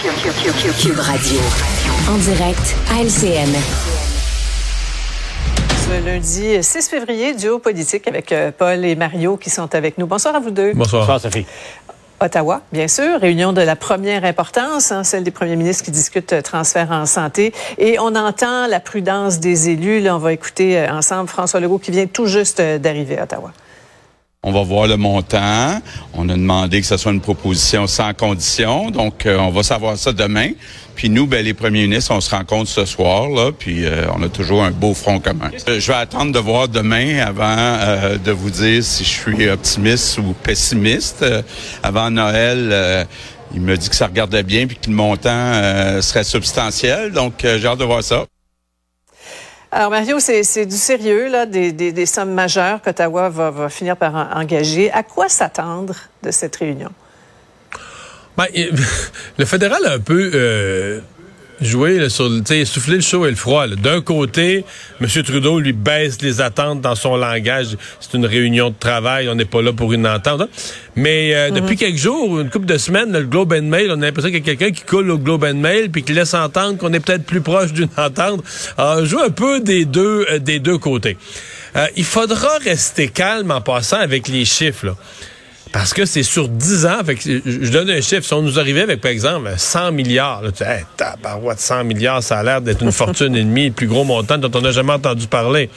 Cube Radio. En direct à LCN. Ce lundi 6 février, duo politique avec euh, Paul et Mario qui sont avec nous. Bonsoir à vous deux. Bonsoir. Bonsoir, Sophie. Ottawa, bien sûr, réunion de la première importance, hein, celle des premiers ministres qui discutent euh, transfert en santé. Et on entend la prudence des élus. Là, on va écouter euh, ensemble François Legault qui vient tout juste d'arriver à Ottawa. On va voir le montant. On a demandé que ce soit une proposition sans condition. Donc, euh, on va savoir ça demain. Puis nous, ben, les premiers ministres, on se rencontre ce soir, là, puis euh, on a toujours un beau front commun. Euh, je vais attendre de voir demain avant de vous dire si je suis optimiste ou pessimiste. avant Noël, il me dit que ça regardait bien puis que le montant serait substantiel. Donc, j'ai hâte de voir ça. Alors, Mario, c'est du sérieux, là, des, sommes majeures qu'Ottawa va, va, finir par engager. À quoi s'attendre de cette réunion? Ben, le fédéral a un peu euh, jouer sur souffler le chaud et le froid. D'un côté, M. Trudeau lui baisse les attentes dans son langage. C'est une réunion de travail, on n'est pas là pour une entente. Mais euh, mhm. depuis quelques jours, une couple de semaines, le Globe and Mail, on a l'impression qu'il y a quelqu'un qui coule au Globe and Mail puis qui laisse entendre qu'on est peut-être plus proche d'une entente. Alors, joue un peu des deux euh, des deux côtés. Euh, il faudra rester calme en passant avec les chiffres. Là. Parce que c'est sur 10 ans. Je donne un chiffre. Si on nous arrivait avec, par exemple, 100 milliards, là, tu sais, hey, tabarouette, 100 milliards, ça a l'air d'être une fortune et demie, le plus gros montant dont on n'a jamais entendu parler.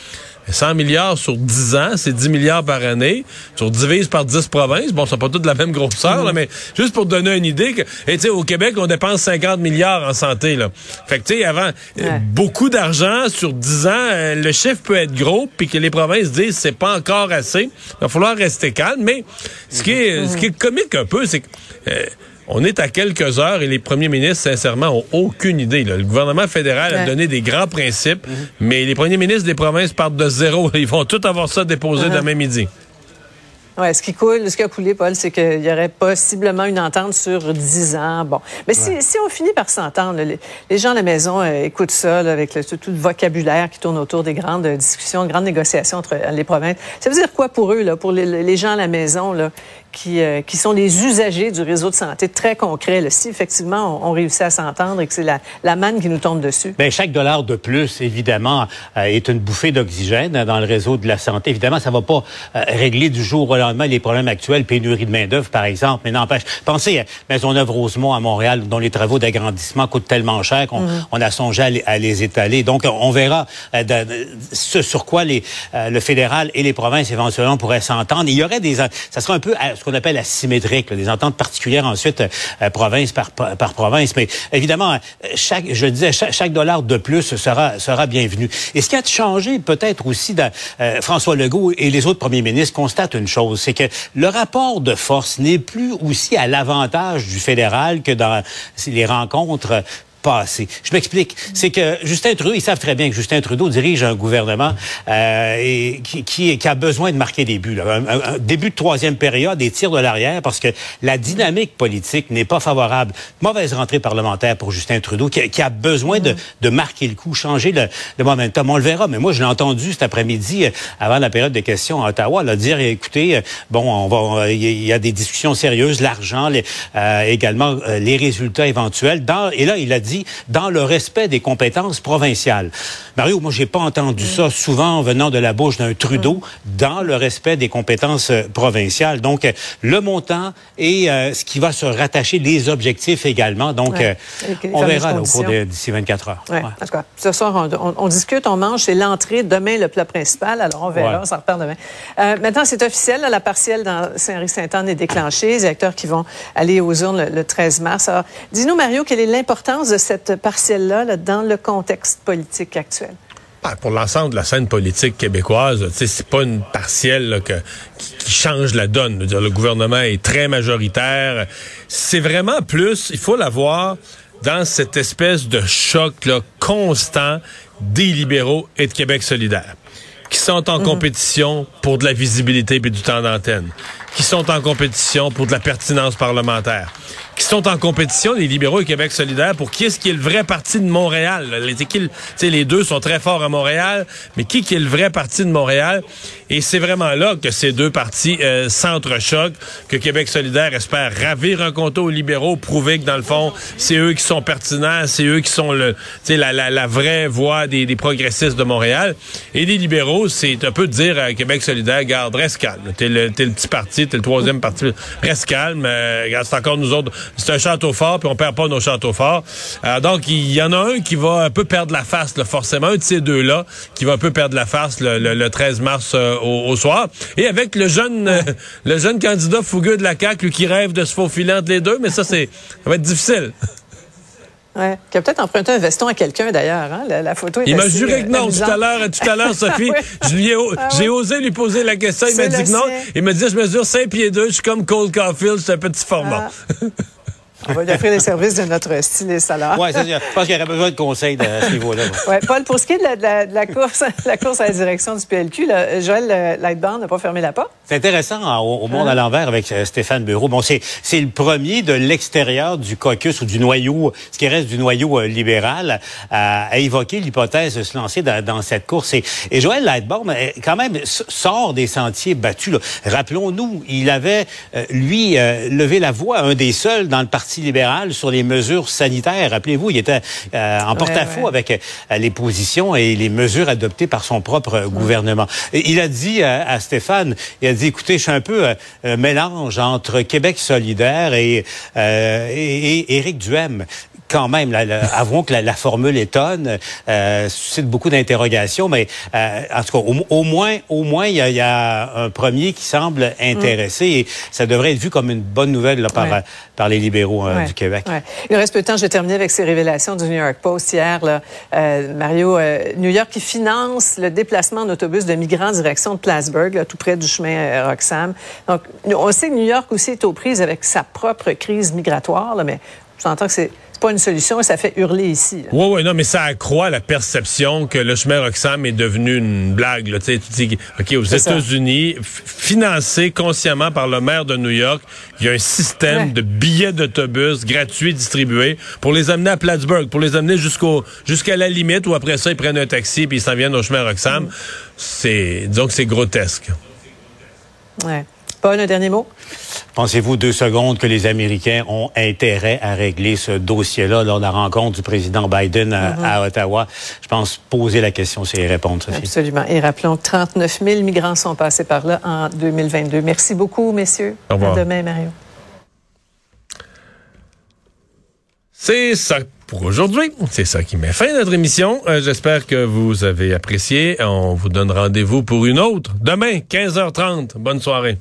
100 milliards sur 10 ans, c'est 10 milliards par année. Sur divise par 10 provinces, bon, c'est pas toutes la même grosseur, là, mais juste pour donner une idée, que, et, tu sais, au Québec, on dépense 50 milliards en santé. Là. Fait que, tu sais, avant, euh, beaucoup d'argent sur 10 ans, euh, le chiffre peut être gros, puis que les provinces disent c'est pas encore assez. Il va falloir rester calme. Mais ce qui est, ce qui est comique un peu, c'est que... Euh, on est à quelques heures et les premiers ministres, sincèrement, ont aucune idée. Le gouvernement fédéral a donné des grands principes, mhm. mais les premiers ministres des provinces partent de zéro. Ils vont tout avoir ça déposé uh-huh. demain midi. Ouais, ce qui coule, ce qui a coulé, Paul, c'est qu'il y aurait possiblement une entente sur 10 ans. Bon. Mais si, si, on finit par s'entendre, les, gens à la maison euh, écoutent ça avec le, tout, le vocabulaire qui tourne autour des grandes discussions, grandes négociations entre euh, les provinces. Ça veut dire quoi pour eux, là, pour les, les gens à la maison, là, qui, euh, qui sont les usagers du réseau de santé, très concret. Là. Si effectivement on, réussit à s'entendre et que c'est la, la manne qui nous tombe dessus. Bien, chaque dollar de plus, évidemment, euh, est une bouffée d'oxygène dans le réseau de la santé. Évidemment, ça va pas euh, régler du jour au lendemain les problèmes actuels, pénurie de main-d'œuvre, par exemple. Mais n'empêche, pensez à Maisonneuve-Rosemont à Montréal, dont les travaux d'agrandissement coûtent tellement cher qu'on mhm. on a songé à les, étaler. Donc, on verra ce sur quoi les, le fédéral et les provinces éventuellement pourraient s'entendre. Il y aurait des... Ça sera un peu ce qu'on appelle asymétrique, des ententes particulières ensuite euh, province par, par province. Mais évidemment, chaque, je disais, chaque, dollar de plus sera, sera bienvenu. Et ce qui a changé peut-être aussi, dans, euh, François Legault et les autres premiers ministres constatent une chose, c'est que le rapport de force n'est plus aussi à l'avantage du fédéral que dans les rencontres je m'explique. C'est que Justin Trudeau, ils savent très bien que Justin Trudeau dirige un gouvernement euh, et qui, qui, a besoin de marquer des buts. Un, début de troisième période, des tirs de l'arrière, parce que la dynamique politique n'est pas favorable. Mauvaise rentrée parlementaire pour Justin Trudeau, qui, a besoin de, de, marquer le coup, changer le, le, momentum. On le verra, mais moi, je l'ai entendu cet après-midi, euh, avant la période de questions à Ottawa, là, dire, écoutez, euh, bon, on va, il y a des discussions sérieuses, l'argent, euh, également les résultats éventuels. Et là, il a dit dans le respect des compétences provinciales. Mario, moi, j'ai pas entendu ça souvent venant de la bouche d'un Trudeau dans le respect des compétences euh, provinciales. Donc, euh, le montant et euh, ce qui va se rattacher, les objectifs également. Donc, on verra au cours d'ici 24 heures. Ouais. En tout cas, ce soir, on, discute, on mange, c'est l'entrée. Demain, le plat principal. Alors, on verra, on s'en repart demain. maintenant, c'est officiel, la partielle dans Saint-Henri-Saint-Anne est déclenchée. Les acteurs qui vont aller aux urnes le, 13 mars. Alors, dis-nous, Mario, quelle est l'importance de cette partielle-là dans le contexte politique actuel? Ben, pour l'ensemble de la scène politique québécoise, c'est pas une partielle qui, change la donne. le gouvernement est très majoritaire. C'est vraiment plus, il faut l'avoir dans cette espèce de choc constant des libéraux et de Québec solidaire qui sont en mhm. compétition pour de la visibilité et du temps d'antenne, qui sont en compétition pour de la pertinence parlementaire, qui sont en compétition, les libéraux et Québec solidaire, pour qui est-ce qui est le vrai parti de Montréal? Les, deux sont très forts à Montréal, mais qui est le vrai parti de Montréal? Et c'est vraiment là que ces deux partis euh, s'entrechoquent, que Québec solidaire espère ravir un compte aux libéraux, prouver que dans le fond, c'est eux qui sont pertinents, c'est eux qui sont le, la, la, la vraie voix des, des, progressistes de Montréal. Et les libéraux, c'est un peu dire à Québec solidaire, garde, reste calme. T'es le, es le petit parti, t'es le troisième parti, reste calme. Euh, c'est encore nous autres, c'est un château fort, puis on perd pas nos châteaux forts. Euh, donc, il y, en a un qui va un peu perdre la face, là, forcément, un de ces deux-là, qui va un peu perdre la face le, le, 13 mars euh, au, soir. Et avec le jeune euh, le jeune candidat fougueux de la CAQ, lui, qui rêve de se faufiler entre les deux, mais ça, c'est ça va être difficile. Ouais, qui a peut-être emprunté un veston à quelqu'un d'ailleurs. Hein? La, photo est Il m'a juré que non tout à l'heure. Tout à l'heure, Sophie, ah j'ai osé lui poser la question. Il m'a dit que non. Il m'a dit je mesure 5 pieds 2, je suis comme Cole Caulfield, je suis un petit format. Ah. On va lui offrir les services de notre styliste alors. Oui, je pense qu'il y aurait besoin de conseils à ce niveau-là. Ouais, Paul, pour ce qui est de la, course, la course à la direction du PLQ, là, Joël euh, Lightbound n'a pas fermé la porte. C'est intéressant hein, au, monde à hein? l'envers avec euh, Stéphane Bureau. Bon, c'est le premier de l'extérieur du caucus ou du noyau, ce qui reste du noyau euh, libéral, à, à évoquer l'hypothèse de se lancer dans, dans cette course. Et, et Joël Lightbound, quand même, sort des sentiers battus. Rappelons-nous, il avait, lui, levé la voix, un des seuls dans le parti libéral sur les mesures sanitaires. Rappelez-vous, il était euh, en porte-à-faux avec euh, les positions et les mesures adoptées par son propre gouvernement. il a dit à, Stéphane, il a dit, écoutez, je suis un peu euh, mélange entre Québec solidaire et, et, Éric Duhem quand même, là, avouons que la, formule étonne, euh, suscite beaucoup d'interrogations, mais euh, en tout cas, au, moins, au moins, il y, a, un premier qui semble intéressé et ça devrait être vu comme une bonne nouvelle là, par, par les libéraux euh, du Québec. Il reste peu de temps. Je vais terminer avec ces révélations du New York Post hier. Là, euh, Mario, New York qui finance le déplacement en autobus de migrants en direction de Plattsburgh, tout près du chemin Roxham. Donc, on sait que New York aussi est aux prises avec sa propre crise migratoire, là, mais j'entends que c'est pas une solution et ça fait hurler ici. Oui, oui, non, mais ça accroît la perception que le chemin Roxham est devenu une blague. Là. Tu dis, OK, aux États-Unis, financé consciemment par le maire de New York, il y a un système de billets d'autobus gratuits distribués pour les amener à Plattsburgh, pour les amener jusqu'au jusqu'à la limite où après ça, ils prennent un taxi puis ils s'en viennent au chemin Roxham. Mm. C'est, disons que c'est grotesque. Ouais. Paul, un dernier mot? Pensez-vous deux secondes que les Américains ont intérêt à régler ce dossier-là lors de la rencontre du président Biden à, mm-hmm. Ottawa? Je pense poser la question, c'est y répondre, Sophie. Absolument. Et rappelons que 39 000 migrants sont passés par là en 2022. Merci beaucoup, messieurs. Au revoir. À demain, Mario. C'est ça pour aujourd'hui. C'est ça qui met fin à notre émission. Euh, j'espère que vous avez apprécié. On vous donne rendez-vous pour une autre demain, 15h30. Bonne soirée.